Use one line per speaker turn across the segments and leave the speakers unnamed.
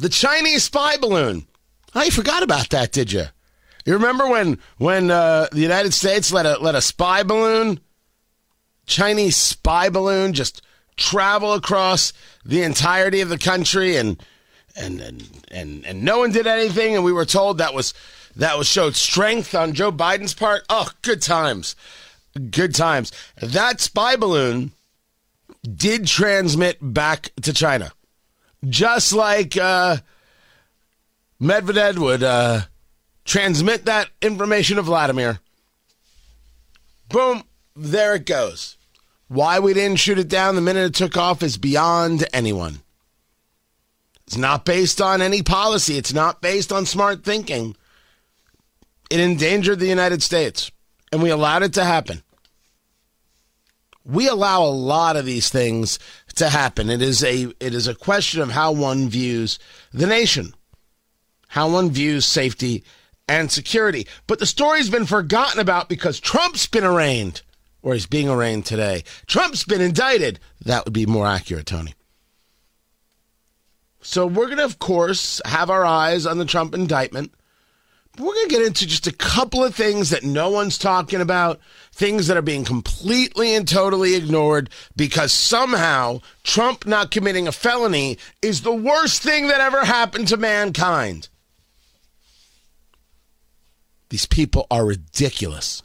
The Chinese spy balloon. Oh, you forgot about that, did you? You remember when when uh, the United States let a let a spy balloon, Chinese spy balloon, just travel across the entirety of the country and and and and, and no one did anything and we were told that was that was showed strength on Joe Biden's part. Oh, good times. Good times. That spy balloon did transmit back to China. Just like uh, Medvedev would uh, transmit that information to Vladimir. Boom, there it goes. Why we didn't shoot it down the minute it took off is beyond anyone. It's not based on any policy, it's not based on smart thinking. It endangered the United States, and we allowed it to happen. We allow a lot of these things to happen. It is a it is a question of how one views the nation, how one views safety and security. But the story's been forgotten about because Trump's been arraigned or he's being arraigned today. Trump's been indicted. That would be more accurate, Tony. So we're going to, of course, have our eyes on the Trump indictment. We're going to get into just a couple of things that no one's talking about, things that are being completely and totally ignored because somehow Trump not committing a felony is the worst thing that ever happened to mankind. These people are ridiculous.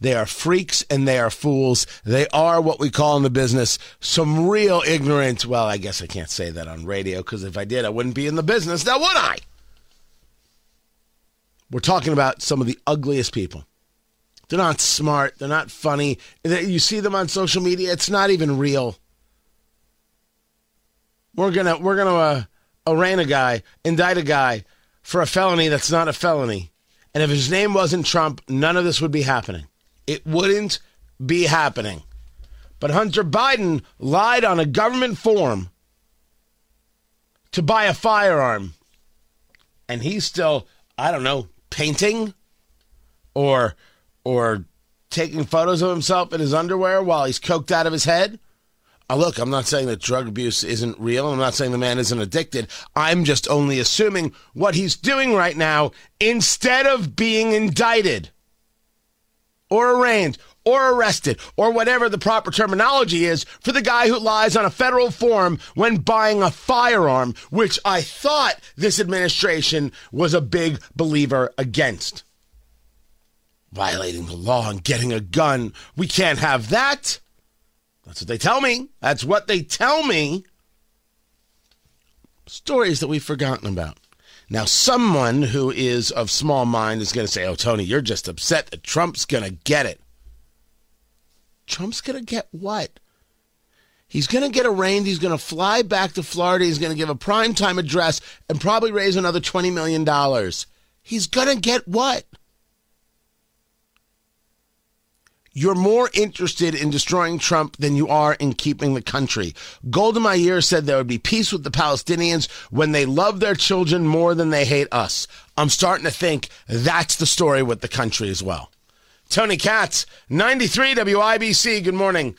They are freaks and they are fools. They are what we call in the business some real ignorant. Well, I guess I can't say that on radio because if I did, I wouldn't be in the business now, would I? We're talking about some of the ugliest people. They're not smart. They're not funny. You see them on social media. It's not even real. We're gonna we're gonna uh, arraign a guy, indict a guy for a felony that's not a felony. And if his name wasn't Trump, none of this would be happening it wouldn't be happening. But Hunter Biden lied on a government form to buy a firearm. And he's still, I don't know, painting or or taking photos of himself in his underwear while he's coked out of his head. Uh, look, I'm not saying that drug abuse isn't real. I'm not saying the man isn't addicted. I'm just only assuming what he's doing right now instead of being indicted or arraigned or arrested or whatever the proper terminology is for the guy who lies on a federal form when buying a firearm, which I thought this administration was a big believer against. Violating the law and getting a gun. We can't have that. That's what they tell me. That's what they tell me. Stories that we've forgotten about. Now, someone who is of small mind is going to say, Oh, Tony, you're just upset that Trump's going to get it. Trump's going to get what? He's going to get arraigned. He's going to fly back to Florida. He's going to give a primetime address and probably raise another $20 million. He's going to get what? You're more interested in destroying Trump than you are in keeping the country. Golda Meir said there would be peace with the Palestinians when they love their children more than they hate us. I'm starting to think that's the story with the country as well. Tony Katz, 93 WIBC. Good morning.